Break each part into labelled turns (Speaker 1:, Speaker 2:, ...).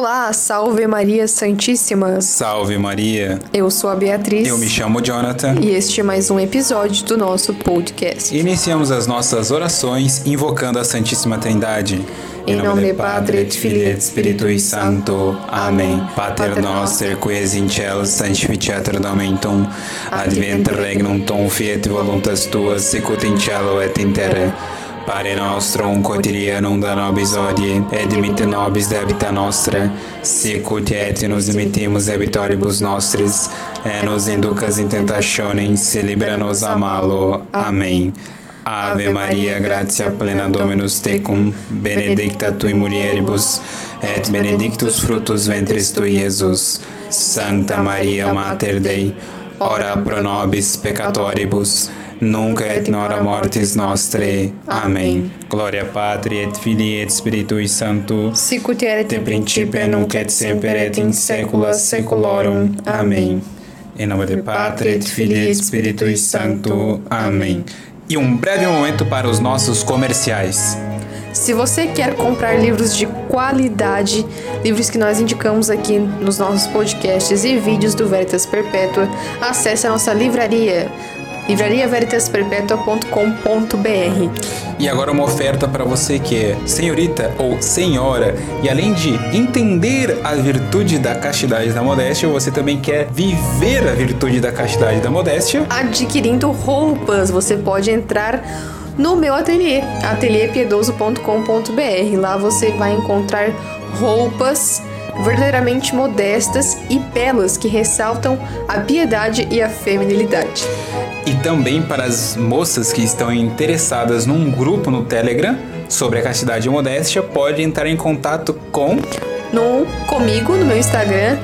Speaker 1: Olá, salve Maria Santíssima.
Speaker 2: Salve Maria.
Speaker 1: Eu sou a Beatriz.
Speaker 2: Eu me chamo Jonathan.
Speaker 1: E este é mais um episódio do nosso podcast.
Speaker 2: Iniciamos as nossas orações invocando a Santíssima Trindade.
Speaker 1: Em nome de Padre, et Filii et Spiritui Sancto. Amém.
Speaker 2: Pater noster, qui es in cielo, sanctificetur nomen tuum. Advent regnum tuum, fiat voluntas tuas, sicut in cielo et in terra. Pare nostrum quotidianum da nobis hodie, et nobis debita nostra, sicut et nos dimittimus debitoribus nostris, et nos inducas in tentationem, se libera nos a malo. Amém. Ave Maria, gratia plena Dominus tecum, benedicta tui mulieribus, et benedictus fructus ventris tui, Iesus. Santa Maria, Mater Dei, ora pro nobis peccatoribus, nunc et nora mortis nostre. Amém. Glória Patri et Filii et Spiritui Sancto,
Speaker 1: Sicut erat
Speaker 2: de principio nunc et semper et in saecula saeculorum. Amém. Em nome do Padre, et Filii et Spiritui Sancto. Amém. E um breve momento para os nossos comerciais.
Speaker 1: Se você quer comprar livros de qualidade, livros que nós indicamos aqui nos nossos podcasts e vídeos do Veritas Perpétua, acesse a nossa livraria livrariaveritasperpetua.com.br.
Speaker 2: E agora uma oferta para você que é senhorita ou senhora e além de entender a virtude da castidade e da modéstia, você também quer viver a virtude da castidade e da modéstia.
Speaker 1: Adquirindo roupas, você pode entrar no meu ateliê, ateliêpiedoso.com.br. Lá você vai encontrar roupas verdadeiramente modestas e belas que ressaltam a piedade e a feminilidade.
Speaker 2: E também para as moças que estão interessadas num grupo no Telegram sobre a castidade e modéstia, pode entrar em contato com
Speaker 1: no comigo no meu Instagram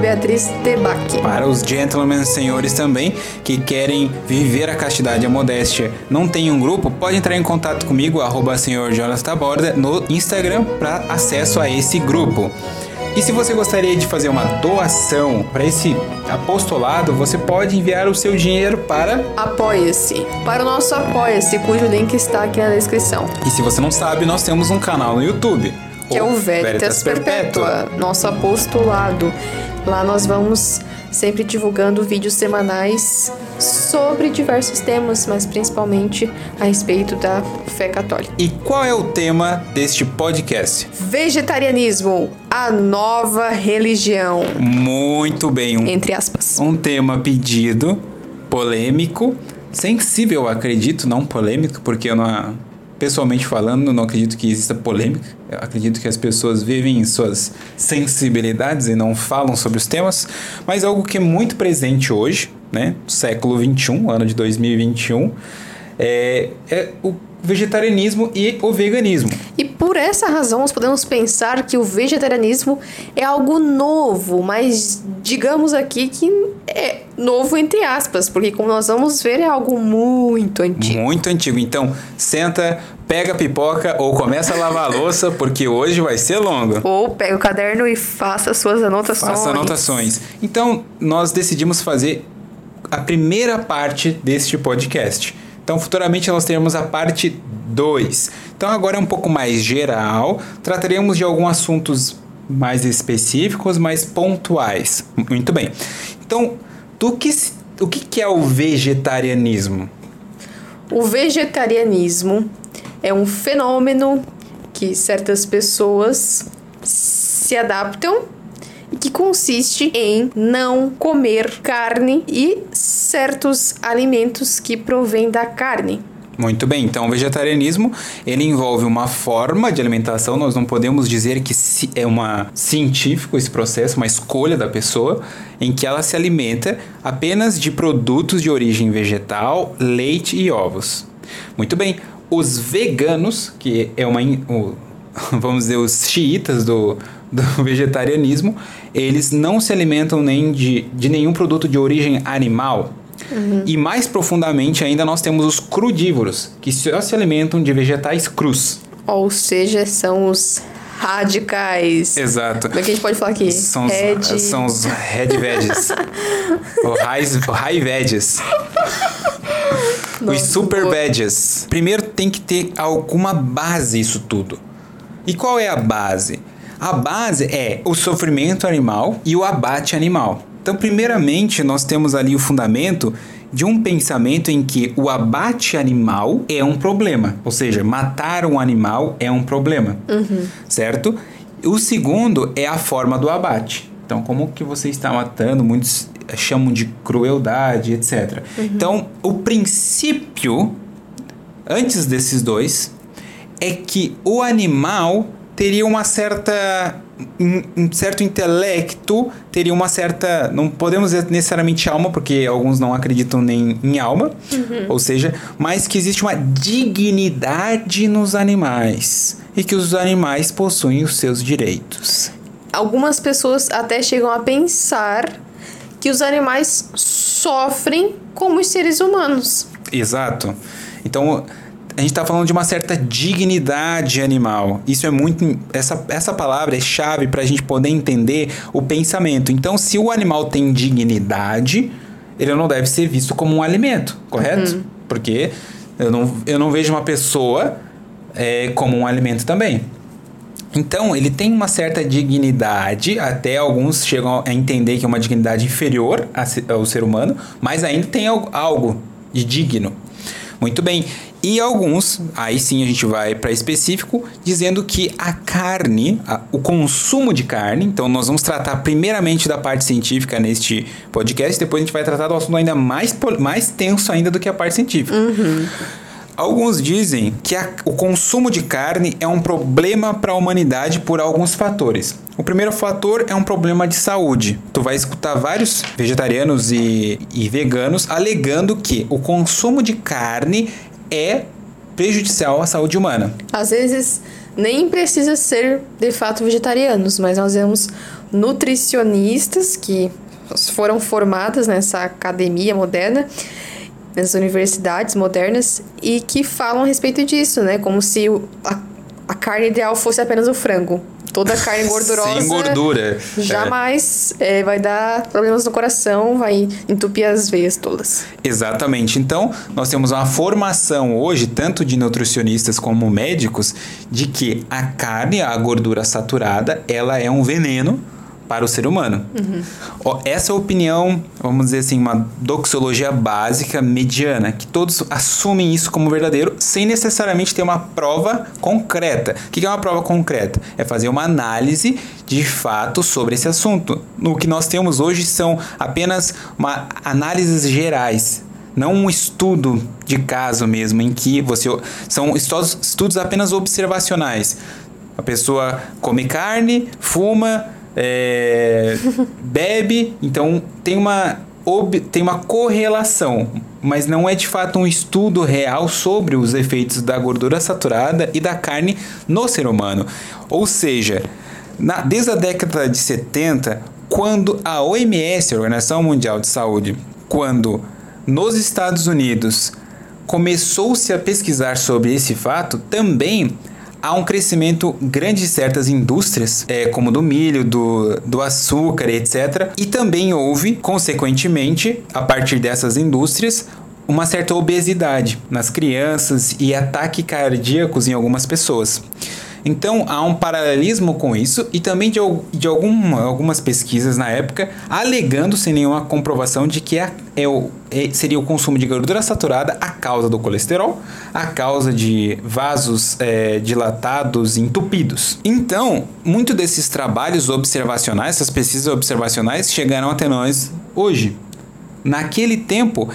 Speaker 1: @beatriz_tebac.
Speaker 2: Para os gentlemen senhores também que querem viver a castidade e a modéstia, não tem um grupo, pode entrar em contato comigo arroba senhor Jonas Taborda no Instagram para acesso a esse grupo. E se você gostaria de fazer uma doação para esse apostolado, você pode enviar o seu dinheiro para
Speaker 1: Apoia-se. Para o nosso Apoia-se, cujo link está aqui na descrição.
Speaker 2: E se você não sabe, nós temos um canal no YouTube.
Speaker 1: Que é o Veritas Perpétua, nosso apostolado. Lá nós vamos sempre divulgando vídeos semanais sobre diversos temas, mas principalmente a respeito da fé católica.
Speaker 2: E qual é o tema deste podcast?
Speaker 1: Vegetarianismo, a nova religião.
Speaker 2: Muito bem, um,
Speaker 1: Entre aspas.
Speaker 2: um tema pedido, polêmico, sensível, acredito, não polêmico, porque eu não, pessoalmente falando, não acredito que exista polêmica. Eu acredito que as pessoas vivem em suas sensibilidades e não falam sobre os temas, mas algo que é muito presente hoje, né, século 21, ano de 2021, é, é o vegetarianismo e o veganismo.
Speaker 1: E por essa razão nós podemos pensar que o vegetarianismo é algo novo, mas digamos aqui que é novo entre aspas, porque como nós vamos ver é algo muito antigo.
Speaker 2: Muito antigo. Então, senta, pega a pipoca ou começa a lavar a louça, porque hoje vai ser longo.
Speaker 1: Ou pega o caderno e faça suas anotações.
Speaker 2: Faça anotações. Então, nós decidimos fazer a primeira parte deste podcast. Então, futuramente nós teremos a parte 2. Então, agora é um pouco mais geral, trataremos de alguns assuntos mais específicos, mais pontuais. Muito bem. Então, do que, o que é o vegetarianismo?
Speaker 1: O vegetarianismo é um fenômeno que certas pessoas se adaptam que consiste em não comer carne e certos alimentos que provêm da carne.
Speaker 2: Muito bem, então o vegetarianismo ele envolve uma forma de alimentação, nós não podemos dizer que é uma científico esse processo, uma escolha da pessoa, em que ela se alimenta apenas de produtos de origem vegetal, leite e ovos. Muito bem, os veganos, que é uma vamos dizer os xiitas do, do vegetarianismo, eles não se alimentam nem de, de nenhum produto de origem animal. E mais profundamente ainda nós temos os crudívoros, que só se alimentam de vegetais crus.
Speaker 1: Ou seja, são os radicais.
Speaker 2: Exato.
Speaker 1: Como é que a gente pode falar aqui?
Speaker 2: São os,
Speaker 1: Red-
Speaker 2: são os red veggies. o high, o high veggies. Os
Speaker 1: Nossa,
Speaker 2: super
Speaker 1: boa.
Speaker 2: veggies. Primeiro tem que ter alguma base isso tudo. E qual é a base? A base é o sofrimento animal e o abate animal. Então, primeiramente, nós temos ali o fundamento de um pensamento em que o abate animal é um problema, ou seja, matar um animal é um problema,
Speaker 1: Uhum.
Speaker 2: certo? O segundo é a forma do abate. Então, como que você está matando? Muitos chamam de crueldade, etc. Então, o princípio antes desses dois é que o animal teria uma certa um, um certo intelecto, teria uma certa, não podemos dizer necessariamente alma, porque alguns não acreditam nem em alma, ou seja, mas que existe uma dignidade nos animais e que os animais possuem os seus direitos.
Speaker 1: Algumas pessoas até chegam a pensar que os animais sofrem como os seres humanos.
Speaker 2: Exato. Então, a gente está falando de uma certa dignidade animal. Isso é muito. Essa, essa palavra é chave para a gente poder entender o pensamento. Então, se o animal tem dignidade, ele não deve ser visto como um alimento, correto? Porque eu não, eu não vejo uma pessoa é, como um alimento também. Então, ele tem uma certa dignidade, até alguns chegam a entender que é uma dignidade inferior ao ser humano, mas ainda tem al- algo de digno. Muito bem. E alguns, aí sim a gente vai para específico, dizendo que a carne, a- o consumo de carne, então nós vamos tratar primeiramente da parte científica neste podcast, depois a gente vai tratar do assunto ainda mais, mais tenso ainda do que a parte científica. Alguns dizem que a- o consumo de carne é um problema para a humanidade por alguns fatores. O primeiro fator é um problema de saúde. Tu vai escutar vários vegetarianos e, e veganos alegando que o consumo de carne é prejudicial à saúde humana.
Speaker 1: Às vezes nem precisa ser de fato vegetarianos, mas nós vemos nutricionistas que foram formadas nessa academia moderna, nessas universidades modernas e que falam a respeito disso, né? Como se a, a carne ideal fosse apenas o frango. Toda a carne gordurosa
Speaker 2: Sem gordura.
Speaker 1: jamais é, vai dar problemas no coração, vai entupir as veias todas.
Speaker 2: Exatamente. Então, nós temos uma formação hoje, tanto de nutricionistas como médicos, de que a carne, a gordura saturada, ela é um veneno para o ser humano. Ó, Essa opinião, vamos dizer assim, uma doxologia básica mediana, que todos assumem isso como verdadeiro, sem necessariamente ter uma prova concreta. O que é uma prova concreta? É fazer uma análise de fato sobre esse assunto. O que nós temos hoje são apenas uma análises gerais, não um estudo de caso mesmo, em que você. São estudos, estudos apenas observacionais. A pessoa come carne, fuma, é, bebe, então tem uma, tem uma correlação, mas não é de fato um estudo real sobre os efeitos da gordura saturada e da carne no ser humano. Ou seja, na- desde a década de 70, quando a OMS, a Organização Mundial de Saúde, quando nos Estados Unidos começou-se a pesquisar sobre esse fato, também há um crescimento grande de certas indústrias, é, como do milho, do, do açúcar, etc. E também houve, consequentemente, a partir dessas indústrias, uma certa obesidade nas crianças e ataques cardíacos em algumas pessoas. Então há um paralelismo com isso e também de, de alguma, algumas pesquisas na época alegando sem nenhuma comprovação de que é, é é- seria o consumo de gordura saturada a causa do colesterol, a causa de vasos é, dilatados e entupidos. Então, muito desses trabalhos observacionais, essas pesquisas observacionais chegaram até nós hoje. Naquele tempo,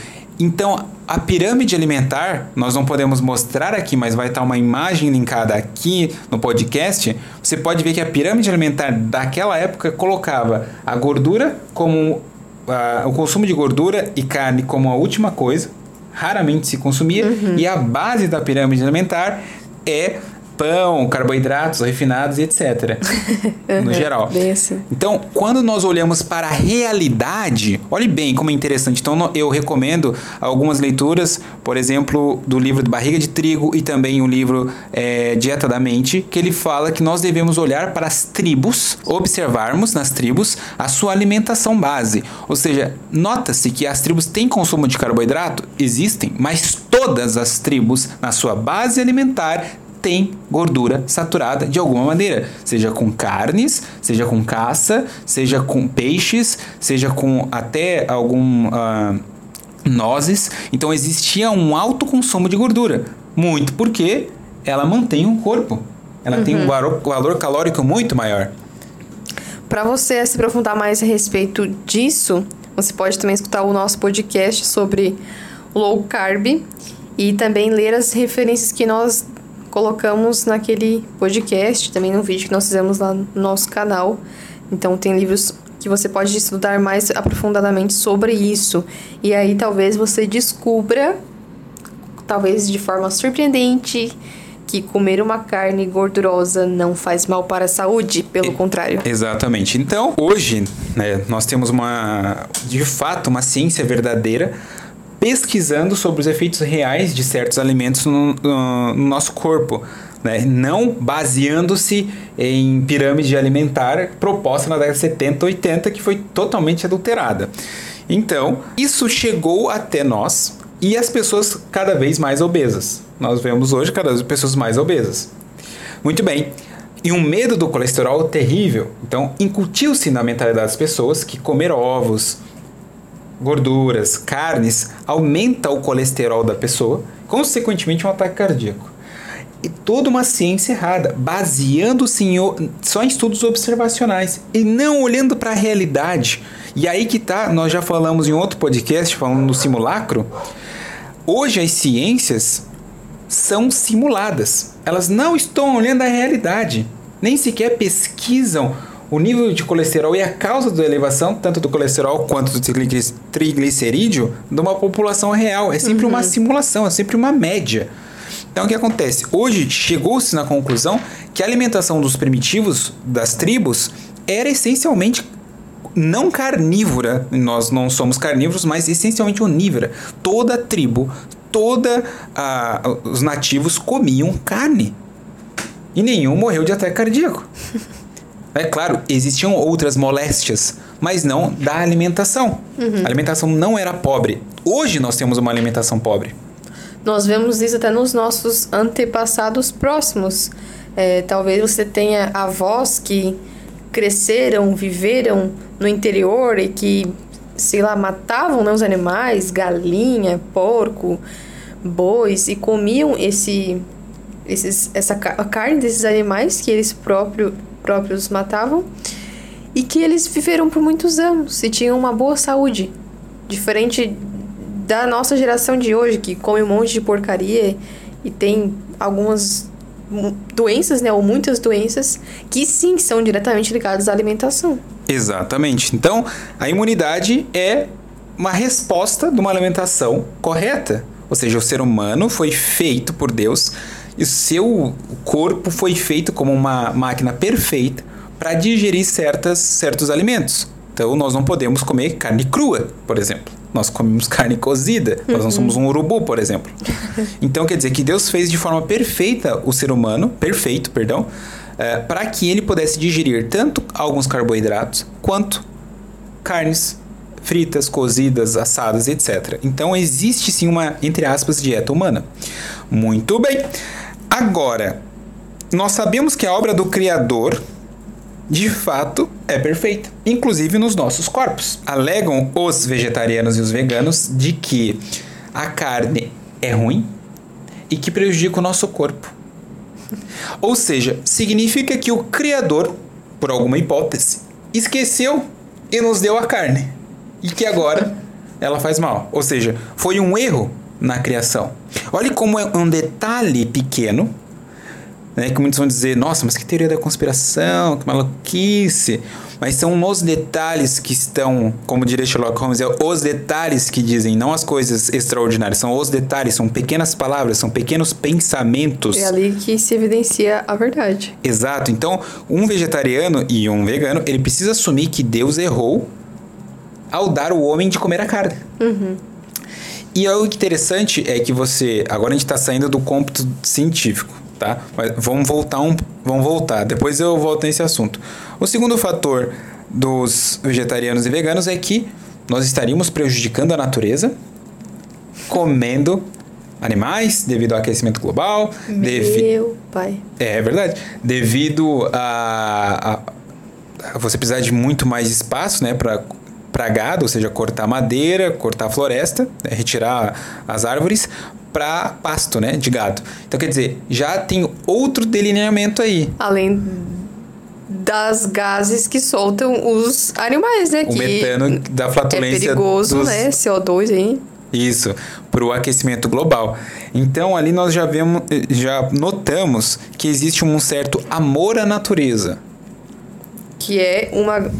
Speaker 2: então a pirâmide alimentar, nós não podemos mostrar aqui, mas vai estar uma imagem linkada aqui no podcast. Você pode ver que a pirâmide alimentar daquela época colocava a gordura como o consumo de gordura e carne como a última coisa, raramente se consumia, e a base da pirâmide alimentar é pão, carboidratos refinados e etc. no geral.
Speaker 1: Assim.
Speaker 2: Então, quando nós olhamos para a realidade, olhe bem como é interessante. Então, eu recomendo algumas leituras, por exemplo, do livro Barriga de Trigo e também o livro é, Dieta da Mente, que ele fala que nós devemos olhar para as tribos, observarmos nas tribos a sua alimentação base. Ou seja, nota-se que as tribos têm consumo de carboidrato? Existem, mas todas as tribos, na sua base alimentar, tem gordura saturada de alguma maneira, seja com carnes, seja com caça, seja com peixes, seja com até algum uh, nozes. Então existia um alto consumo de gordura, muito porque ela mantém o corpo. Ela uhum. tem um valor, valor calórico muito maior.
Speaker 1: Para você se aprofundar mais a respeito disso, você pode também escutar o nosso podcast sobre low carb e também ler as referências que nós colocamos naquele podcast, também no vídeo que nós fizemos lá no nosso canal. Então tem livros que você pode estudar mais aprofundadamente sobre isso. E aí talvez você descubra, talvez de forma surpreendente, que comer uma carne gordurosa não faz mal para a saúde, pelo contrário.
Speaker 2: Exatamente. Então, hoje, né, nós temos uma, de fato, uma ciência verdadeira pesquisando sobre os efeitos reais de certos alimentos no, no, no nosso corpo. Né? Não baseando-se em pirâmide alimentar proposta na década de 70, 80, que foi totalmente adulterada. Então, isso chegou até nós e as pessoas cada vez mais obesas nós vemos hoje cada vez pessoas mais obesas. Muito bem. E um medo do colesterol terrível. Então, incutiu-se na mentalidade das pessoas que comer ovos, gorduras, carnes aumenta o colesterol da pessoa, consequentemente um ataque cardíaco. E toda uma ciência errada, baseando-se só em estudos observacionais e não olhando para a realidade. E aí que tá, nós já falamos em outro podcast falando do simulacro. Hoje as ciências são simuladas. Elas não estão olhando a realidade, nem sequer pesquisam o nível de colesterol e a causa da elevação, tanto do colesterol quanto do triglicerídeo, de uma população real. É sempre uhum. uma simulação, é sempre uma média. Então, o que acontece? Hoje chegou-se na conclusão que a alimentação dos primitivos, das tribos, era essencialmente não carnívora. Nós não somos carnívoros, mas essencialmente onívora. Toda tribo, toda a, os nativos comiam carne. E nenhum morreu de ataque cardíaco. É claro, existiam outras moléstias, mas não da alimentação. Uhum. A alimentação não era pobre. Hoje nós temos uma alimentação pobre.
Speaker 1: Nós vemos isso até nos nossos antepassados próximos. É, talvez você tenha avós que cresceram, viveram no interior e que sei lá, matavam né, os animais, galinha, porco, bois, e comiam esse, esses, essa a carne desses animais que eles próprio, próprios matavam e que eles viveram por muitos anos e tinham uma boa saúde. Diferente da nossa geração de hoje, que come um monte de porcaria e tem algumas doenças, né, ou muitas doenças, que sim são diretamente ligadas à alimentação.
Speaker 2: Exatamente. Então, a imunidade é uma resposta de uma alimentação correta. Ou seja, o ser humano foi feito por Deus e o seu corpo foi feito como uma máquina perfeita para digerir certas, certos alimentos. Então, nós não podemos comer carne crua, por exemplo. Nós comemos carne cozida, uhum. nós não somos um urubu, por exemplo. Então quer dizer que Deus fez de forma perfeita o ser humano, perfeito, perdão, é, para que ele pudesse digerir tanto alguns carboidratos quanto carnes fritas, cozidas, assadas, etc. Então existe sim uma, entre aspas, dieta humana. Muito bem. Agora, nós sabemos que a obra do Criador de fato é perfeita, inclusive nos nossos corpos. Alegam os vegetarianos e os veganos de que a carne é ruim e que prejudica o nosso corpo. Ou seja, significa que o Criador, por alguma hipótese, esqueceu e nos deu a carne e que agora ela faz mal. Ou seja, foi um erro na criação. Olhe como é um detalhe pequeno né, que muitos vão dizer, nossa, mas que teoria da conspiração, que maluquice. Mas são nos detalhes que estão, como diria Sherlock Holmes, é os detalhes que dizem, não as coisas extraordinárias, são os detalhes, são pequenas palavras, são pequenos pensamentos.
Speaker 1: É ali que se evidencia a verdade.
Speaker 2: Exato. Então, um vegetariano e um vegano, ele precisa assumir que Deus errou ao dar o homem de comer a carne. Uhum. E o interessante é que você. Agora a gente está saindo do cômputo científico tá? Mas vamos voltar um, vamos voltar. Depois eu volto nesse assunto. O segundo fator dos vegetarianos e veganos é que nós estaríamos prejudicando a natureza comendo animais devido ao aquecimento global. devi-
Speaker 1: Meu pai.
Speaker 2: É, é verdade. Devido a, a- a você precisar de muito mais espaço, né, para para gado, ou seja, cortar madeira, cortar floresta, né, retirar as árvores para pasto, né, de gado. Então quer dizer, já tem outro delineamento aí.
Speaker 1: Além das gases que soltam os animais, né?
Speaker 2: O metano da
Speaker 1: é
Speaker 2: flatulência
Speaker 1: perigoso,
Speaker 2: dos,
Speaker 1: né? CO2 aí.
Speaker 2: Isso, para o aquecimento global. Então ali nós já vemos, já notamos que existe um certo amor à natureza.
Speaker 1: Que é uma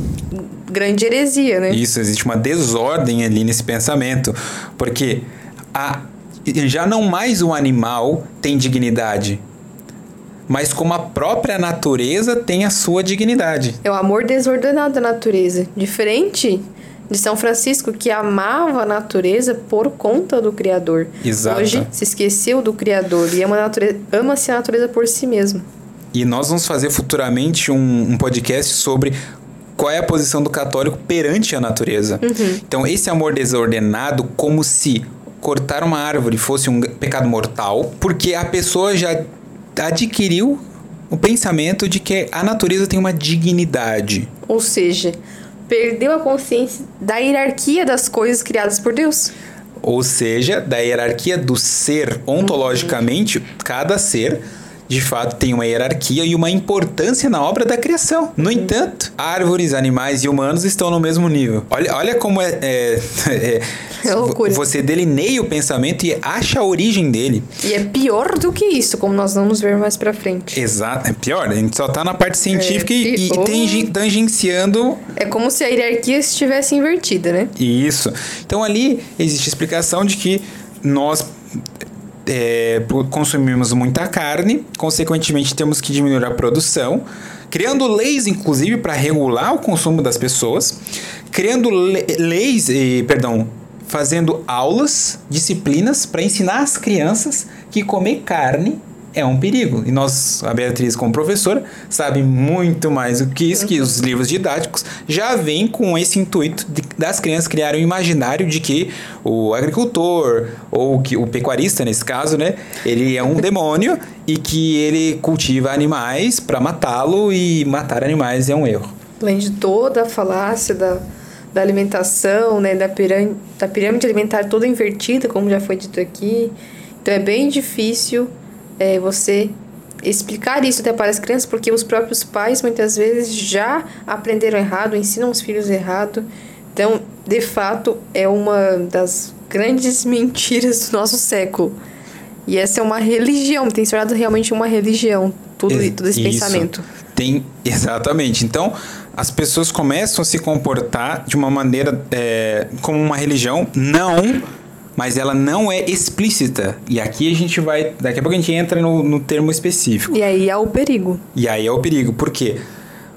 Speaker 1: grande heresia, né?
Speaker 2: Isso, existe uma desordem ali nesse pensamento, porque a, já não mais o animal tem dignidade, mas como a própria natureza tem a sua dignidade.
Speaker 1: É o amor desordenado da natureza. Diferente de São Francisco, que amava a natureza por conta do Criador.
Speaker 2: Exato.
Speaker 1: Hoje se esqueceu do Criador e ama-se a natureza por si mesmo.
Speaker 2: E nós vamos fazer futuramente um, um podcast sobre qual é a posição do católico perante a natureza. Então, esse amor desordenado, como se cortar uma árvore fosse um pecado mortal, porque a pessoa já adquiriu o pensamento de que a natureza tem uma dignidade.
Speaker 1: Ou seja, perdeu a consciência da hierarquia das coisas criadas por Deus.
Speaker 2: Ou seja, da hierarquia do ser, ontologicamente, cada ser de fato tem uma hierarquia e uma importância na obra da criação. No entanto, árvores, animais e humanos estão no mesmo nível. Olha, olha como é, é, é-
Speaker 1: É loucura.
Speaker 2: Você delineia o pensamento e acha a origem dele.
Speaker 1: E é pior do que isso, como nós vamos ver mais pra frente.
Speaker 2: Exato. É pior, a gente só tá na parte científica e, e
Speaker 1: pior.
Speaker 2: tangen- tangenciando
Speaker 1: É como se a hierarquia estivesse invertida, né?
Speaker 2: Isso. Então ali existe a explicação de que nós é, consumimos muita carne, consequentemente temos que diminuir a produção, criando leis, inclusive, para regular o consumo das pessoas, criando le- leis, eh, perdão, fazendo aulas, disciplinas para ensinar as crianças que comer carne é um perigo. E nós, a Beatriz, como professora, sabe muito mais do que isso, que os livros didáticos já vêm com esse intuito de- das crianças criarem um imaginário de que o agricultor, ou que o pecuarista, nesse caso, né, ele é um demônio e que ele cultiva animais para matá-lo e matar animais é um erro.
Speaker 1: Além de toda a falácia da, da alimentação, né? Da pirâmide, da pirâmide alimentar toda invertida, como já foi dito aqui. Então é bem difícil é, você explicar isso até para as crianças, porque os próprios pais muitas vezes já aprenderam errado, ensinam os filhos errado. Então, de fato, é uma das grandes mentiras do nosso século. E essa é uma religião, tem se tornado realmente uma religião, tudo,
Speaker 2: Ex-
Speaker 1: todo esse
Speaker 2: isso.
Speaker 1: pensamento.
Speaker 2: Tem, exatamente. Então, as pessoas começam a se comportar de uma maneira é, como uma religião, não, mas ela não é explícita. E aqui a gente vai, daqui a pouco a gente entra no, no termo específico.
Speaker 1: E aí há o perigo.
Speaker 2: E aí é o perigo, porque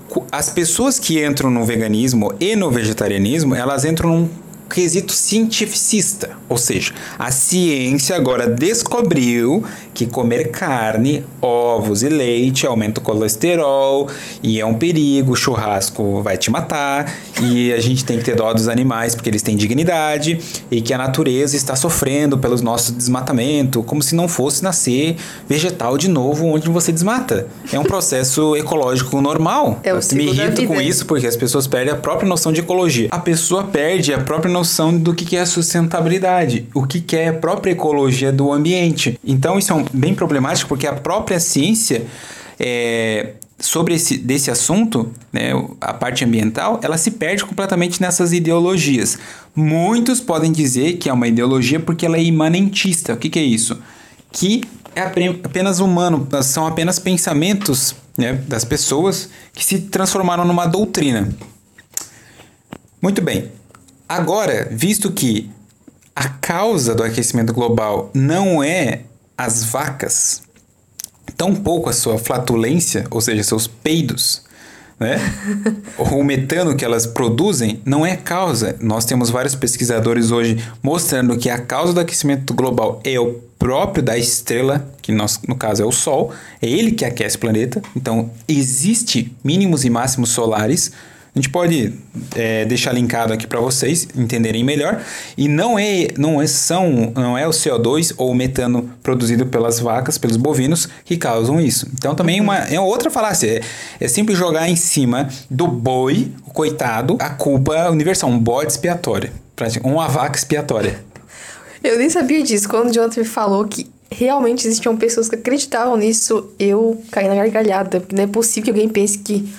Speaker 2: cu- as pessoas que entram no veganismo e no vegetarianismo, elas entram num quesito cientificista, ou seja, a ciência agora descobriu que comer carne, ovos e leite aumenta o colesterol e é um perigo, o churrasco vai te matar e a gente tem que ter dó dos animais porque eles têm dignidade e que a natureza está sofrendo pelos nossos desmatamento, como se não fosse nascer vegetal de novo onde você desmata. É um processo ecológico normal.
Speaker 1: É o
Speaker 2: me irrito com isso porque as pessoas perdem a própria noção de ecologia. A pessoa perde a própria noção do que é sustentabilidade, o que é a própria ecologia do ambiente. Então isso é bem problemático porque a própria ciência é, sobre esse desse assunto, né, a parte ambiental, ela se perde completamente nessas ideologias. Muitos podem dizer que é uma ideologia porque ela é imanentista. O que, que é isso? Que é apenas humano, são apenas pensamentos né, das pessoas que se transformaram numa doutrina. Muito bem. Agora, visto que a causa do aquecimento global não é as vacas, tampouco a sua flatulência, ou seja, seus peidos, né? o metano que elas produzem não é causa. Nós temos vários pesquisadores hoje mostrando que a causa do aquecimento global é o próprio da estrela, que nós, no caso é o Sol, é ele que aquece o planeta. Então, existe mínimos e máximos solares A gente pode é, deixar linkado aqui para vocês entenderem melhor. E não é, não é, são, não é o CO2 ou o metano produzido pelas vacas, pelos bovinos, que causam isso. Então também uma, é outra falácia. É, é sempre jogar em cima do boi, o coitado, a culpa universal, um bode expiatório. Uma vaca expiatória.
Speaker 1: Eu nem sabia disso. Quando o Jonathan me falou que realmente existiam pessoas que acreditavam nisso, eu caí na gargalhada. Porque não é possível que alguém pense que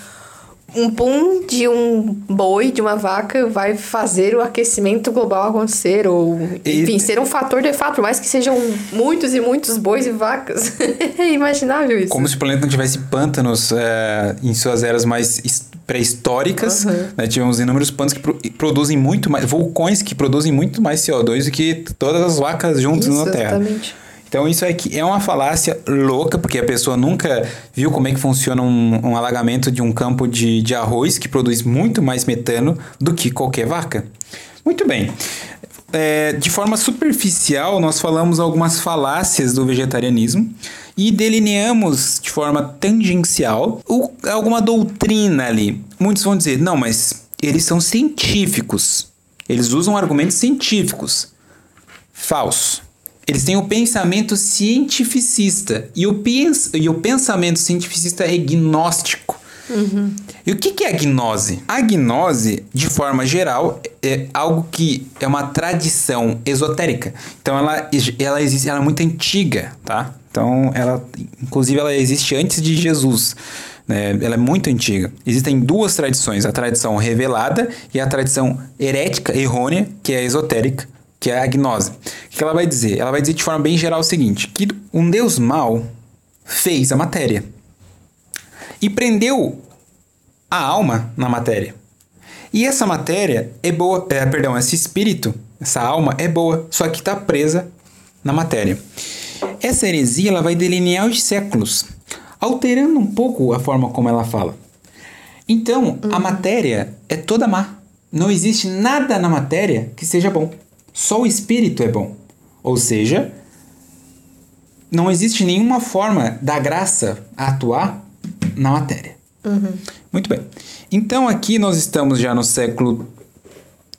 Speaker 1: um pum de um boi, de uma vaca, vai fazer o aquecimento global acontecer, ou, enfim, e... ser um fator de fato, por mais que sejam muitos e muitos bois e vacas. é imaginável isso.
Speaker 2: Como se o planeta não tivesse pântanos é, em suas eras mais pré-históricas, uhum. né, tivemos inúmeros pântanos que pro produzem muito mais, vulcões que produzem muito mais CO2 do que todas as vacas juntas isso, na Terra. Exatamente. Então isso aqui é uma falácia louca, porque a pessoa nunca viu como é que funciona um, um alagamento de um campo de, de arroz que produz muito mais metano do que qualquer vaca. Muito bem. É, de forma superficial, nós falamos algumas falácias do vegetarianismo e delineamos de forma tangencial o, alguma doutrina ali. Muitos vão dizer, não, mas eles são científicos. Eles usam argumentos científicos. Falso. Eles têm o pensamento cientificista. E o, pens e o pensamento cientificista é gnóstico. Uhum. E o que, que é a gnose? A gnose, de forma geral, é algo que é uma tradição esotérica. Então ela, ela existe, ela é muito antiga, tá? Então ela, inclusive, ela existe antes de Jesus. Né? Ela é muito antiga. Existem duas tradições: a tradição revelada e a tradição herética, errônea, que é esotérica que é a gnose. O que ela vai dizer? Ela vai dizer de forma bem geral o seguinte: que um Deus mau fez a matéria e prendeu a alma na matéria. E essa matéria é boa, é, perdão, esse espírito, essa alma é boa, só que está presa na matéria. Essa heresia ela vai delinear os séculos, alterando um pouco a forma como ela fala. Então, uhum. a matéria é toda má. Não existe nada na matéria que seja bom. Só o espírito é bom. Ou seja, não existe nenhuma forma da graça atuar na matéria. Uhum. Muito bem. Então aqui nós estamos já no século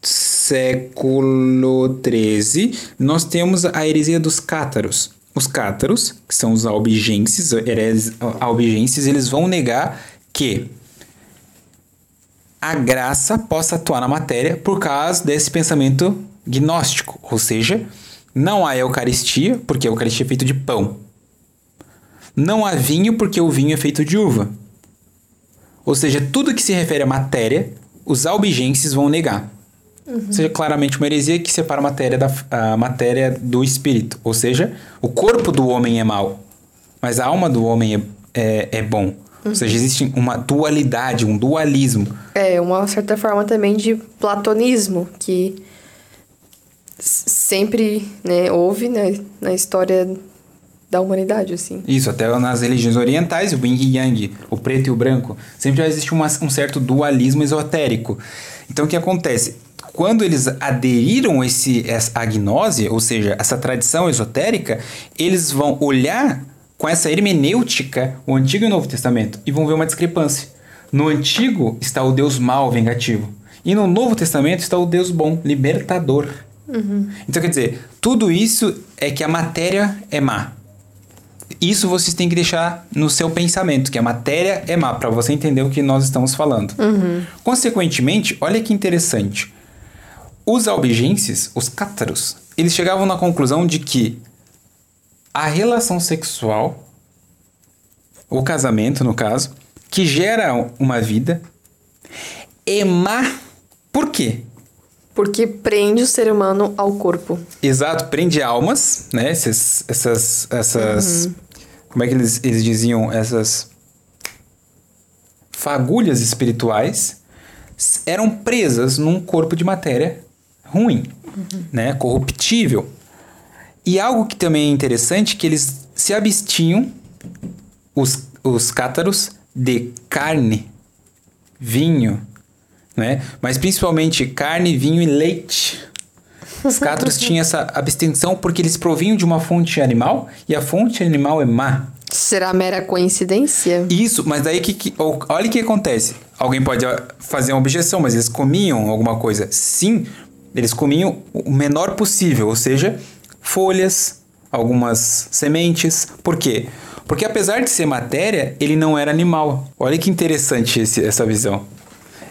Speaker 2: século 13, nós temos a heresia dos cátaros. Os cátaros, que são os albigenses, hereses albigenses, eles vão negar que a graça possa atuar na matéria por causa desse pensamento gnóstico, ou seja, não há Eucaristia, porque a Eucaristia é feita de pão. Não há vinho, porque o vinho é feito de uva. Ou seja, tudo que se refere à matéria, os albigenses vão negar. Uhum. Ou seja, claramente uma heresia que separa a matéria, da, a matéria do espírito. Ou seja, o corpo do homem é mau, mas a alma do homem é, é, é bom. Ou seja, existe uma dualidade, um dualismo.
Speaker 1: É, uma certa forma também de platonismo, que sempre né, houve né, na história da humanidade, assim.
Speaker 2: Isso, até nas religiões orientais, o yin yang, o preto e o branco, sempre já existe uma, um certo dualismo esotérico. Então, o que acontece? Quando eles aderiram esse, essa agnose, ou seja, essa tradição esotérica, eles vão olhar com essa hermenêutica o Antigo e o Novo Testamento e vão ver uma discrepância. No Antigo está o Deus mau, vingativo. E no Novo Testamento está o Deus bom, libertador. Uhum. Então, quer dizer, tudo isso é que a matéria é má. Isso vocês têm que deixar no seu pensamento, que a matéria é má, para você entender o que nós estamos falando. Uhum. Consequentemente, olha que interessante. Os albigenses, os cátaros, eles chegavam na conclusão de que a relação sexual, o casamento, no caso, que gera uma vida, é má. Por quê?
Speaker 1: Porque prende o ser humano ao corpo.
Speaker 2: Exato, prende almas, né? Essas. essas, essas uhum. Como é que eles, eles diziam? Essas fagulhas espirituais eram presas num corpo de matéria ruim, uhum. né? Corruptível. E algo que também é interessante que eles se abstinham, os, os cátaros, de carne, vinho, né? Mas principalmente carne, vinho e leite. Os cátaros tinham essa abstenção porque eles provinham de uma fonte animal e a fonte animal é má.
Speaker 1: Será mera coincidência?
Speaker 2: Isso, mas daí que, que olha o que acontece. alguém pode ah, fazer uma objeção, mas eles comiam alguma coisa? Sim, eles comiam o menor possível, ou seja, folhas, algumas sementes. Por quê? Porque apesar de ser matéria, ele não era animal. Olha que interessante esse, essa visão.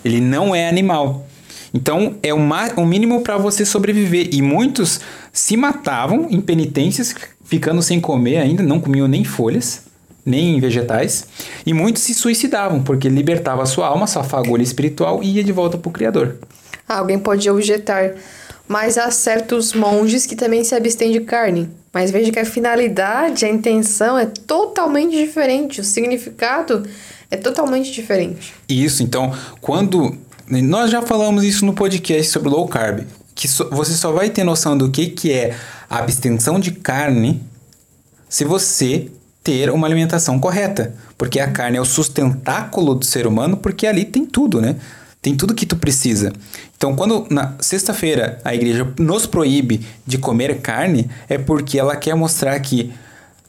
Speaker 2: Ele não é animal. Então é o, o mínimo para você sobreviver. E muitos se matavam em penitências, ficando sem comer ainda, não comiam nem folhas, nem vegetais. E muitos se suicidavam, porque libertava sua alma, sua fagulha espiritual e ia de volta para o Criador.
Speaker 1: Ah, alguém pode objetar, mas há certos monges que também se abstêm de carne. Mas veja que a finalidade, a intenção é totalmente diferente, o significado é totalmente diferente.
Speaker 2: Isso, então, quando. Nós já falamos isso no podcast sobre low carb, que so, você só vai ter noção do que, que é a abstenção de carne se você ter uma alimentação correta. Porque a carne é o sustentáculo do ser humano, porque ali tem tudo, né? Tem tudo que tu precisa. Então, quando na sexta-feira a igreja nos proíbe de comer carne, é porque ela quer mostrar que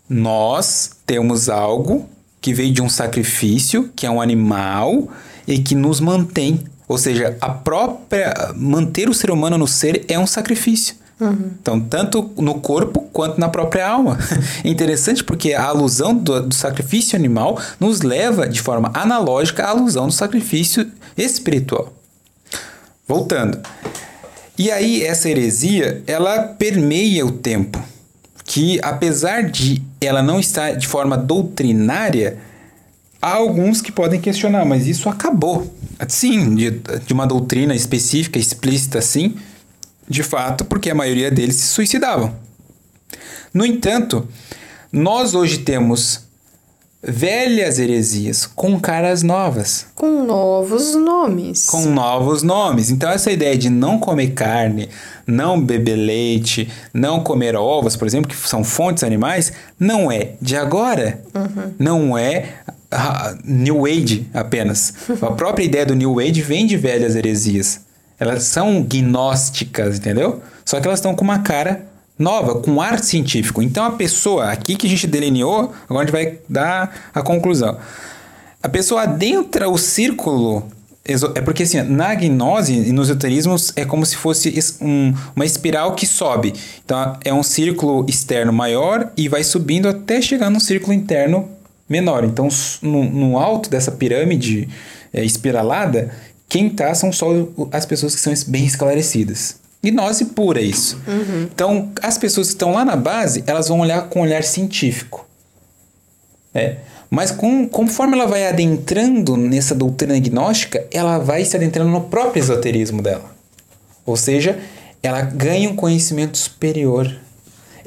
Speaker 2: nós temos algo que veio de um sacrifício, que é um animal e que nos mantém. Ou seja, a própria manter o ser humano no ser é um sacrifício. Uhum. Então, tanto no corpo quanto na própria alma. É interessante porque a alusão do, do, sacrifício animal nos leva de forma analógica à alusão do sacrifício espiritual. Voltando. E aí, essa heresia, ela permeia o tempo. Que apesar de ela não estar de forma doutrinária, há alguns que podem questionar, mas isso acabou. Sim, de, de uma doutrina específica, explícita, sim de fato, porque a maioria deles se suicidavam. No entanto, nós hoje temos velhas heresias com caras novas.
Speaker 1: Com novos nomes.
Speaker 2: Com novos nomes. Então, essa ideia de não comer carne, não beber leite, não comer ovos, por exemplo, que são fontes animais, não é de agora. Uhum. Não é New Age apenas. a própria ideia do New Age vem de velhas heresias. Elas são gnósticas, entendeu? Só que elas estão com uma cara nova, com ar científico. Então a pessoa, aqui que a gente delineou, agora a gente vai dar a conclusão. A pessoa adentra o círculo. É porque assim, na gnose e nos esoterismos é como se fosse um, uma espiral que sobe. Então é um círculo externo maior e vai subindo até chegar num círculo interno menor. Então no, no alto dessa pirâmide é, espiralada quem tá são só as pessoas que são bem esclarecidas. Gnose pura isso. Uhum. Então, as pessoas que estão lá na base, elas vão olhar com um olhar científico. É. Mas com, conforme ela vai adentrando nessa doutrina gnóstica, ela vai se adentrando no próprio esoterismo dela. Ou seja, ela ganha um conhecimento superior.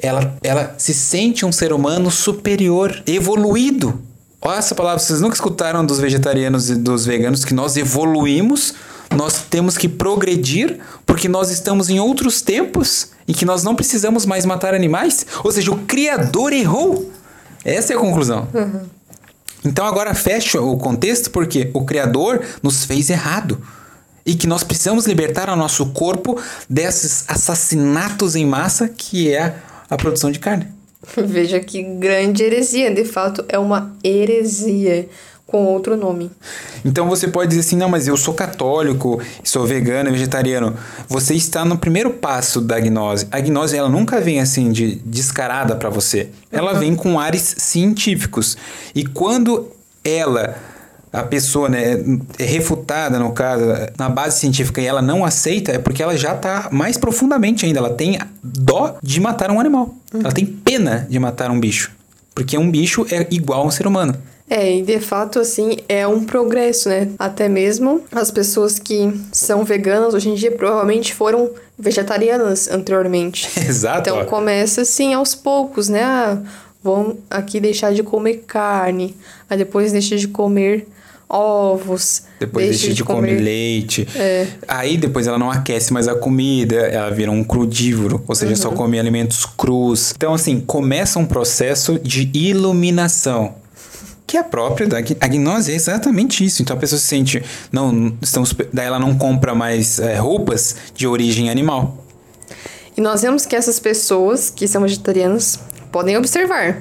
Speaker 2: Ela, ela se sente um ser humano superior, evoluído. Olha essa palavra, vocês nunca escutaram dos vegetarianos e dos veganos que nós evoluímos, nós temos que progredir porque nós estamos em outros tempos em que nós não precisamos mais matar animais? Ou seja, o Criador errou. Essa é a conclusão. Uhum. Então agora fecha o contexto porque o Criador nos fez errado. E que nós precisamos libertar o nosso corpo desses assassinatos em massa que é a produção de carne.
Speaker 1: Veja que grande heresia. De fato, é uma heresia com outro nome.
Speaker 2: Então você pode dizer assim: não, mas eu sou católico, sou vegano, vegetariano. Você está no primeiro passo da gnose. A gnose ela nunca vem assim de descarada para você. Ela uhum. vem com ares científicos. E quando ela a pessoa né, é refutada, no caso, na base científica e ela não aceita, é porque ela já está mais profundamente ainda. Ela tem dó de matar um animal. Uhum. Ela tem pena de matar um bicho. Porque um bicho é igual a um ser humano.
Speaker 1: É, e de fato, assim, é um progresso, né? Até mesmo as pessoas que são veganas hoje em dia provavelmente foram vegetarianas anteriormente.
Speaker 2: Exato.
Speaker 1: Então começa assim aos poucos, né? Ah, vão aqui deixar de comer carne, aí depois deixa de comer ovos.
Speaker 2: Depois deixa, deixa de, comer, comer leite. É. Aí depois ela não aquece mais a comida, ela vira um crudívoro, ou seja, uhum. só come alimentos crus. Então, assim, começa um processo de iluminação. Que é próprio da a gnose é exatamente isso. Então a pessoa se sente. Não, estamos, daí ela não compra mais é, roupas de origem animal.
Speaker 1: E nós vemos que essas pessoas que são vegetarianas podem observar.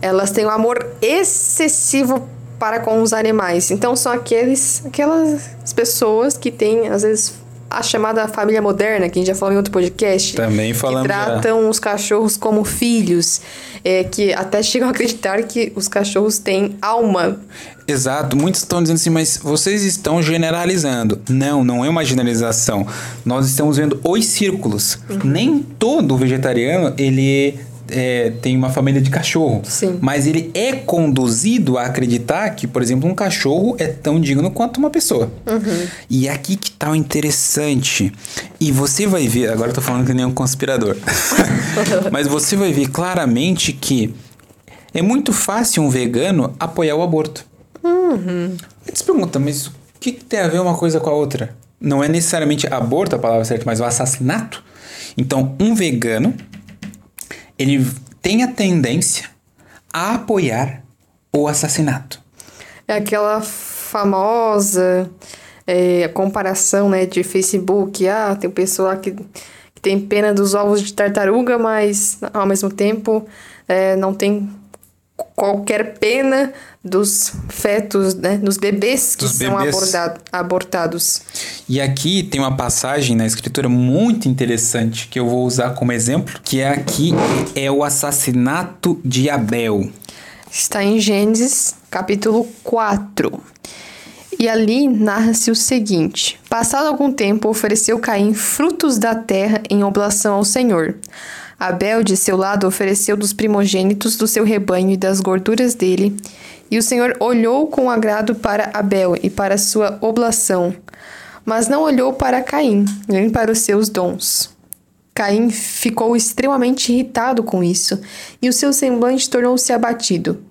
Speaker 1: Elas têm um amor excessivo para com os animais. Então são aqueles, aquelas pessoas que têm, às vezes, a chamada família moderna, que a gente já falou em outro podcast.
Speaker 2: Também falamos
Speaker 1: Que tratam já. os cachorros como filhos, é, que até chegam a acreditar que os cachorros têm alma.
Speaker 2: Exato, muitos estão dizendo assim, mas vocês estão generalizando. Não, não é uma generalização. Nós estamos vendo os círculos. Uhum. Nem todo vegetariano ele é, tem uma família de cachorro.
Speaker 1: Sim.
Speaker 2: Mas ele é conduzido a acreditar que, por exemplo, um cachorro é tão digno quanto uma pessoa.
Speaker 1: Uhum.
Speaker 2: E é aqui que tá o interessante. E você vai ver, agora eu tô falando que nem um conspirador. mas você vai ver claramente que é muito fácil um vegano apoiar o aborto.
Speaker 1: Uhum.
Speaker 2: Eu te pergunta, mas o que, que tem a ver uma coisa com a outra? Não é necessariamente aborto a palavra certa, mas o assassinato. Então, um vegano ele tem a tendência a apoiar o assassinato.
Speaker 1: É aquela famosa é, comparação né, de Facebook. Ah, tem pessoa que, que tem pena dos ovos de tartaruga, mas ao mesmo tempo é, não tem qualquer pena dos fetos, né, dos bebês que dos são bebês. abortados.
Speaker 2: E aqui tem uma passagem na escritura muito interessante que eu vou usar como exemplo, que é aqui é o assassinato de Abel.
Speaker 1: Está em Gênesis, capítulo 4. E ali narra-se o seguinte: Passado algum tempo, ofereceu Caim frutos da terra em oblação ao Senhor. Abel, de seu lado, ofereceu dos primogênitos do seu rebanho e das gorduras dele. E o Senhor olhou com agrado para Abel e para sua oblação, mas não olhou para Caim, nem para os seus dons. Caim ficou extremamente irritado com isso, e o seu semblante tornou-se abatido.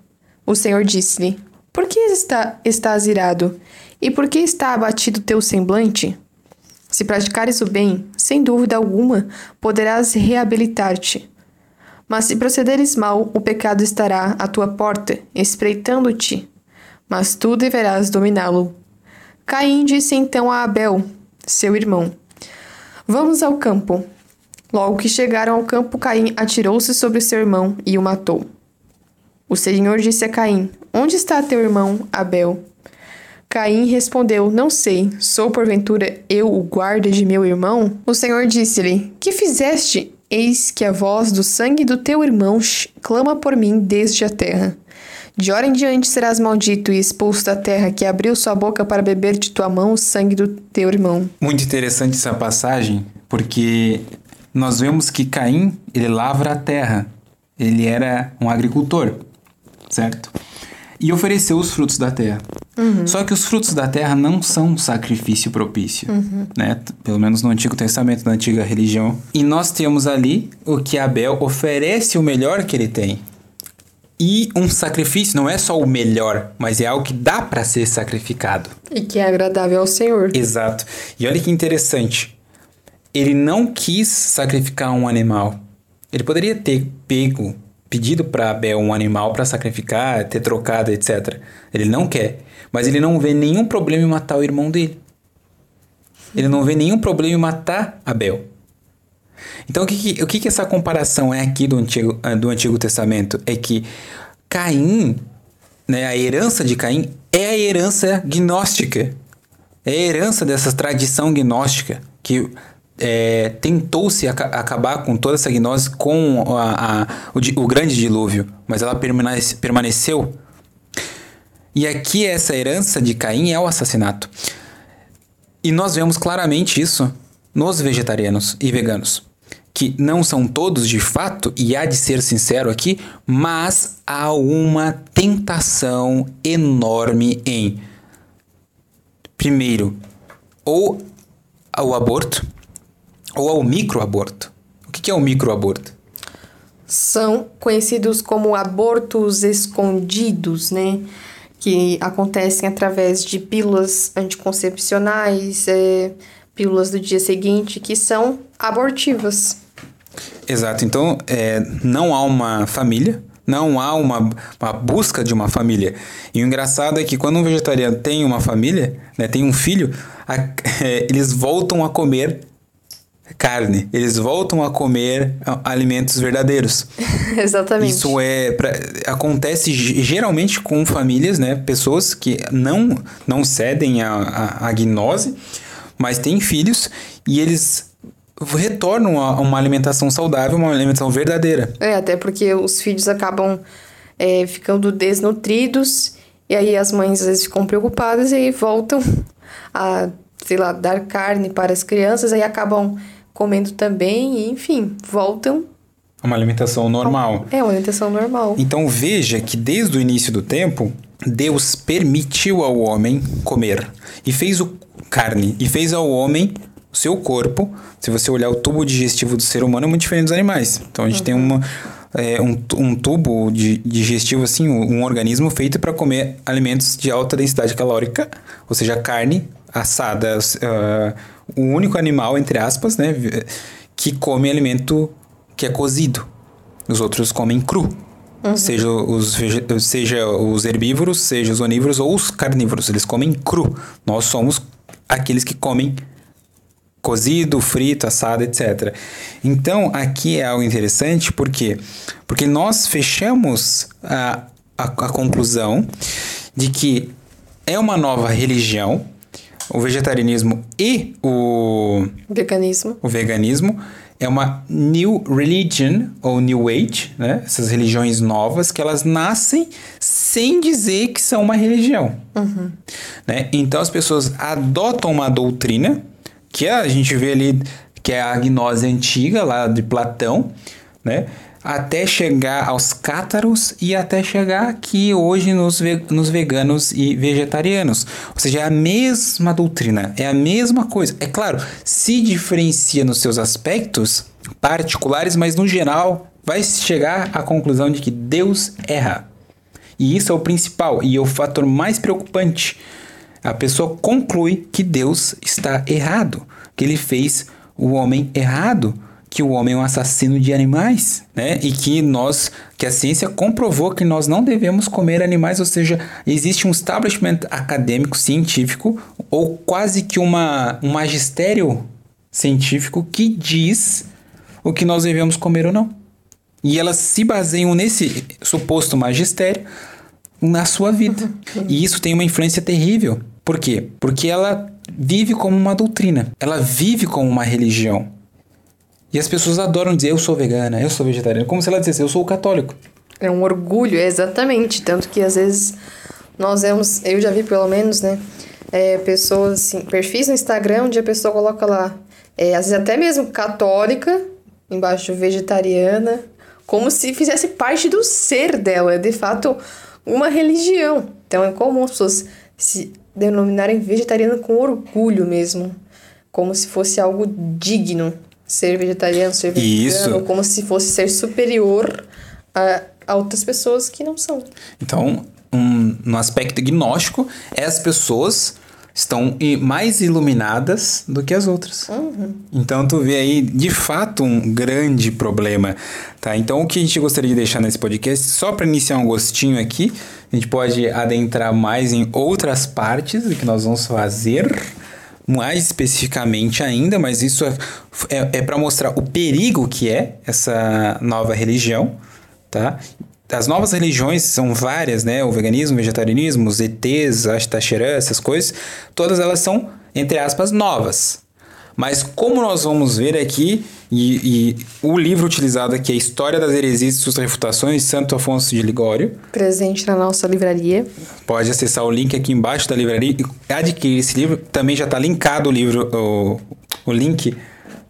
Speaker 1: O Senhor disse-lhe: Por que está, estás irado? E por que está abatido teu semblante? Se praticares o bem, sem dúvida alguma, poderás reabilitar-te. Mas se procederes mal, o pecado estará à tua porta, espreitando-te, mas tu deverás dominá-lo. Caim disse então a Abel, seu irmão: Vamos ao campo. Logo que chegaram ao campo, Caim atirou-se sobre seu irmão e o matou. O Senhor disse a Caim: Onde está teu irmão, Abel? Caim respondeu: Não sei, sou porventura eu o guarda de meu irmão? O Senhor disse-lhe: Que fizeste? Eis que a voz do sangue do teu irmão clama por mim desde a terra. De hora em diante serás maldito e expulso da terra, que abriu sua boca para beber de tua mão o sangue do teu irmão.
Speaker 2: Muito interessante essa passagem, porque nós vemos que Caim, ele lavra a terra. Ele era um agricultor, certo? E ofereceu os frutos da terra.
Speaker 1: Uhum.
Speaker 2: Só que os frutos da terra não são um sacrifício propício,
Speaker 1: uhum.
Speaker 2: né? Pelo menos no Antigo Testamento, na antiga religião. E nós temos ali o que Abel oferece o melhor que ele tem. E um sacrifício não é só o melhor, mas é algo que dá para ser sacrificado.
Speaker 1: E que é agradável ao Senhor.
Speaker 2: Exato. E olha que interessante. Ele não quis sacrificar um animal. Ele poderia ter pego, pedido para Abel um animal para sacrificar, ter trocado, etc. Ele não quer. Mas ele não vê nenhum problema em matar o irmão dele. Ele não vê nenhum problema em matar Abel. Então, o que, que, o que, que essa comparação é aqui do Antigo, ah, do Antigo Testamento? É que Caim, né, a herança de Caim, é a herança gnóstica. É a herança dessa tradição gnóstica que é, tentou-se ac acabar com toda essa gnose com a, a, o, o, grande dilúvio, mas ela permanece, permaneceu e aqui essa herança de Caim é o assassinato. E nós vemos claramente isso nos vegetarianos e veganos. Que não são todos de fato, e há de ser sincero aqui, mas há uma tentação enorme em, primeiro, ou ao aborto, ou ao microaborto. O que é o microaborto?
Speaker 1: São conhecidos como abortos escondidos, né? que acontecem através de pílulas anticoncepcionais, é, pílulas do dia seguinte, que são abortivas.
Speaker 2: Exato. Então, é, não há uma família, não há uma, uma, busca de uma família. E o engraçado é que quando um vegetariano tem uma família, né, tem um filho, a, é, eles voltam a comer carne, eles voltam a comer alimentos verdadeiros.
Speaker 1: Exatamente.
Speaker 2: Isso é pra, acontece geralmente com famílias, né? Pessoas que não não cedem à, gnose, mas têm filhos e eles retornam a uma alimentação saudável, uma alimentação verdadeira.
Speaker 1: É, até porque os filhos acabam é, ficando desnutridos e aí as mães às vezes ficam preocupadas e aí voltam a, sei lá, dar carne para as crianças, aí acabam comendo também e, enfim, voltam
Speaker 2: uma alimentação normal.
Speaker 1: É, uma alimentação normal.
Speaker 2: Então veja que desde o início do tempo, Deus permitiu ao homem comer e fez o carne e fez ao homem o seu corpo. Se você olhar o tubo digestivo do ser humano é muito diferente dos animais. Então a gente uhum. tem uma é, um, um tubo de, digestivo, assim, um, um organismo feito para comer alimentos de alta densidade calórica, ou seja, carne assada. Uh, o único animal, entre aspas, né, que come alimento que é cozido. Os outros comem cru. Uhum. Seja, os, seja os herbívoros, seja os onívoros ou os carnívoros. Eles comem cru. Nós somos aqueles que comem cozido, frito, assado, etc. Então, aqui é algo interessante, por quê? Porque nós fechamos a, a, a conclusão de que é uma nova religião, o vegetarianismo e o
Speaker 1: veganismo.
Speaker 2: O veganismo é uma new religion ou new age, né? Essas religiões novas que elas nascem sem dizer que são uma religião, uhum. né? Então as pessoas adotam uma doutrina que a gente vê ali que é a gnose antiga lá de Platão, né? Até chegar aos cátaros e até chegar aqui hoje nos, ve nos veganos e vegetarianos. Ou seja, é a mesma doutrina, é a mesma coisa. É claro, se diferencia nos seus aspectos particulares, mas no geral vai chegar à conclusão de que Deus erra. E isso é o principal e é o fator mais preocupante a pessoa conclui que Deus está errado, que ele fez o homem errado, que o homem é um assassino de animais, né? E que nós, que a ciência comprovou que nós não devemos comer animais, ou seja, existe um establishment acadêmico científico ou quase que uma um magistério científico que diz o que nós devemos comer ou não. E elas se baseiam nesse suposto magistério na sua vida. E isso tem uma influência terrível por quê? Porque ela vive como uma doutrina, ela vive como uma religião. E as pessoas adoram dizer eu sou vegana, eu sou vegetariana, como se ela dissesse eu sou católico.
Speaker 1: É um orgulho, é exatamente. Tanto que às vezes nós vemos, eu já vi pelo menos, né? É, pessoas assim, perfis no Instagram onde a pessoa coloca lá, é, às vezes até mesmo católica, embaixo vegetariana, como se fizesse parte do ser dela, é de fato uma religião. Então é comum as pessoas se denominarem vegetariano com orgulho mesmo, como se fosse algo digno ser vegetariano, ser vegetariano, Isso. como se fosse ser superior a, a outras pessoas que não são.
Speaker 2: Então, um, no aspecto gnóstico, as pessoas estão mais iluminadas do que as outras. Uhum. Então tu vê aí de fato um grande problema, tá? Então o que a gente gostaria de deixar nesse podcast, só para iniciar um gostinho aqui, a gente pode adentrar mais em outras partes do que nós vamos fazer mais especificamente ainda, mas isso é, é, é para mostrar o perigo que é essa nova religião, tá? As novas religiões são várias, né? O veganismo, o vegetarianismo, os ETs, a Ashtacherã, essas coisas, todas elas são, entre aspas, novas. Mas como nós vamos ver aqui, e, e, o livro utilizado aqui é História das Heresias e Suas Refutações, Santo Afonso de Ligório.
Speaker 1: Presente na nossa livraria.
Speaker 2: Pode acessar o link aqui embaixo da livraria e adquirir esse livro. Também já está linkado o livro, o, o link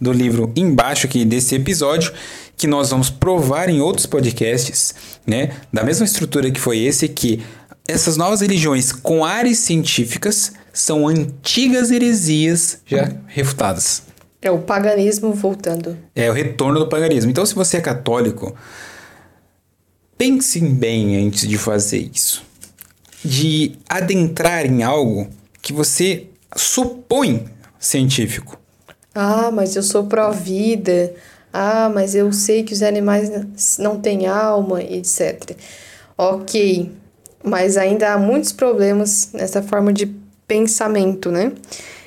Speaker 2: do livro embaixo aqui desse episódio, que nós vamos provar em outros podcasts, né? Da mesma estrutura que foi esse, que essas novas religiões com áreas científicas são antigas heresias já refutadas.
Speaker 1: É o paganismo voltando.
Speaker 2: É o retorno do paganismo. Então, se você é católico, pense bem antes de fazer isso. De adentrar em algo que você supõe científico.
Speaker 1: Ah, mas eu sou pró-vida. Ah, mas eu sei que os animais não têm alma, etc. Ok, mas ainda há muitos problemas nessa forma de pensamento, né?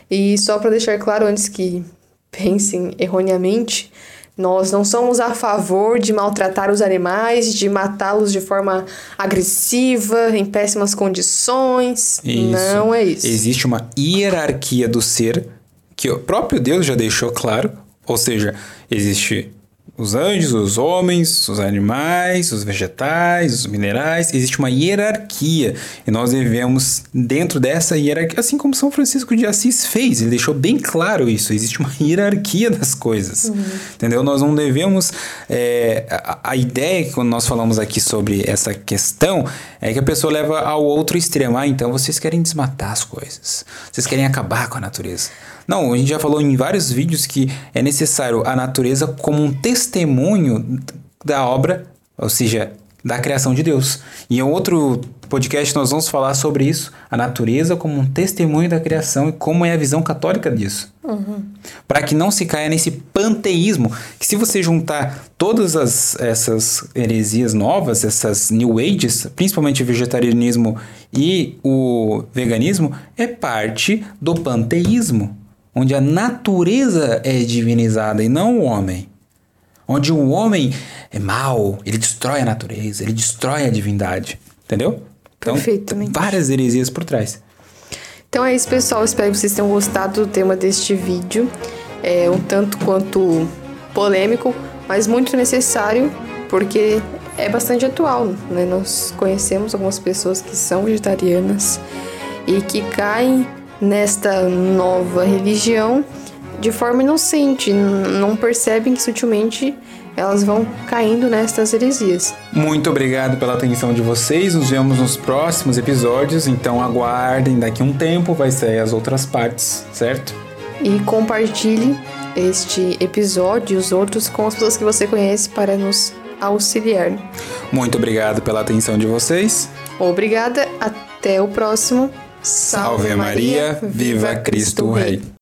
Speaker 1: E só para deixar claro antes que pensem erroneamente, nós não somos a favor de maltratar os animais, de matá-los de forma agressiva, em péssimas condições.
Speaker 2: Isso.
Speaker 1: Não é isso.
Speaker 2: Existe uma hierarquia do ser que o próprio Deus já deixou claro. Ou seja, existe os anjos, os homens, os animais, os vegetais, os minerais. Existe uma hierarquia e nós devemos, dentro dessa hierarquia, assim como São Francisco de Assis fez, ele deixou bem claro isso. Existe uma hierarquia das coisas, uhum. entendeu? Nós não devemos. É, a, a, ideia que quando nós falamos aqui sobre essa questão é que a pessoa leva ao outro extremo. Ah, então vocês querem desmatar as coisas, vocês querem acabar com a natureza. Não, a gente já falou em vários vídeos que é necessário a natureza como um testemunho da obra, ou seja, da criação de Deus. E em outro podcast nós vamos falar sobre isso, a natureza como um testemunho da criação e como é a visão católica disso. Uhum. Para que não se caia nesse panteísmo, que se você juntar todas as, essas heresias novas, essas new ages, principalmente o vegetarianismo e o veganismo, é parte do panteísmo onde a natureza é divinizada e não o homem. Onde o homem é mau, ele destrói a natureza, ele destrói a divindade. Entendeu?
Speaker 1: Então, Perfeitamente.
Speaker 2: várias heresias por trás.
Speaker 1: Então é isso, pessoal. Espero que vocês tenham gostado do tema deste vídeo. É um tanto quanto polêmico, mas muito necessário, porque é bastante atual. Né? Nós conhecemos algumas pessoas que são vegetarianas e que caem nesta nova religião de forma inocente, não percebem que sutilmente elas vão caindo nestas heresias.
Speaker 2: Muito obrigado pela atenção de vocês. Nos vemos nos próximos episódios. Então aguardem, daqui a um tempo vai sair as outras partes, certo?
Speaker 1: E compartilhe este episódio e os outros com as pessoas que você conhece para nos auxiliar.
Speaker 2: Muito obrigado pela atenção de vocês.
Speaker 1: Obrigada, até o próximo.
Speaker 2: Salve Maria, viva Cristo Rei.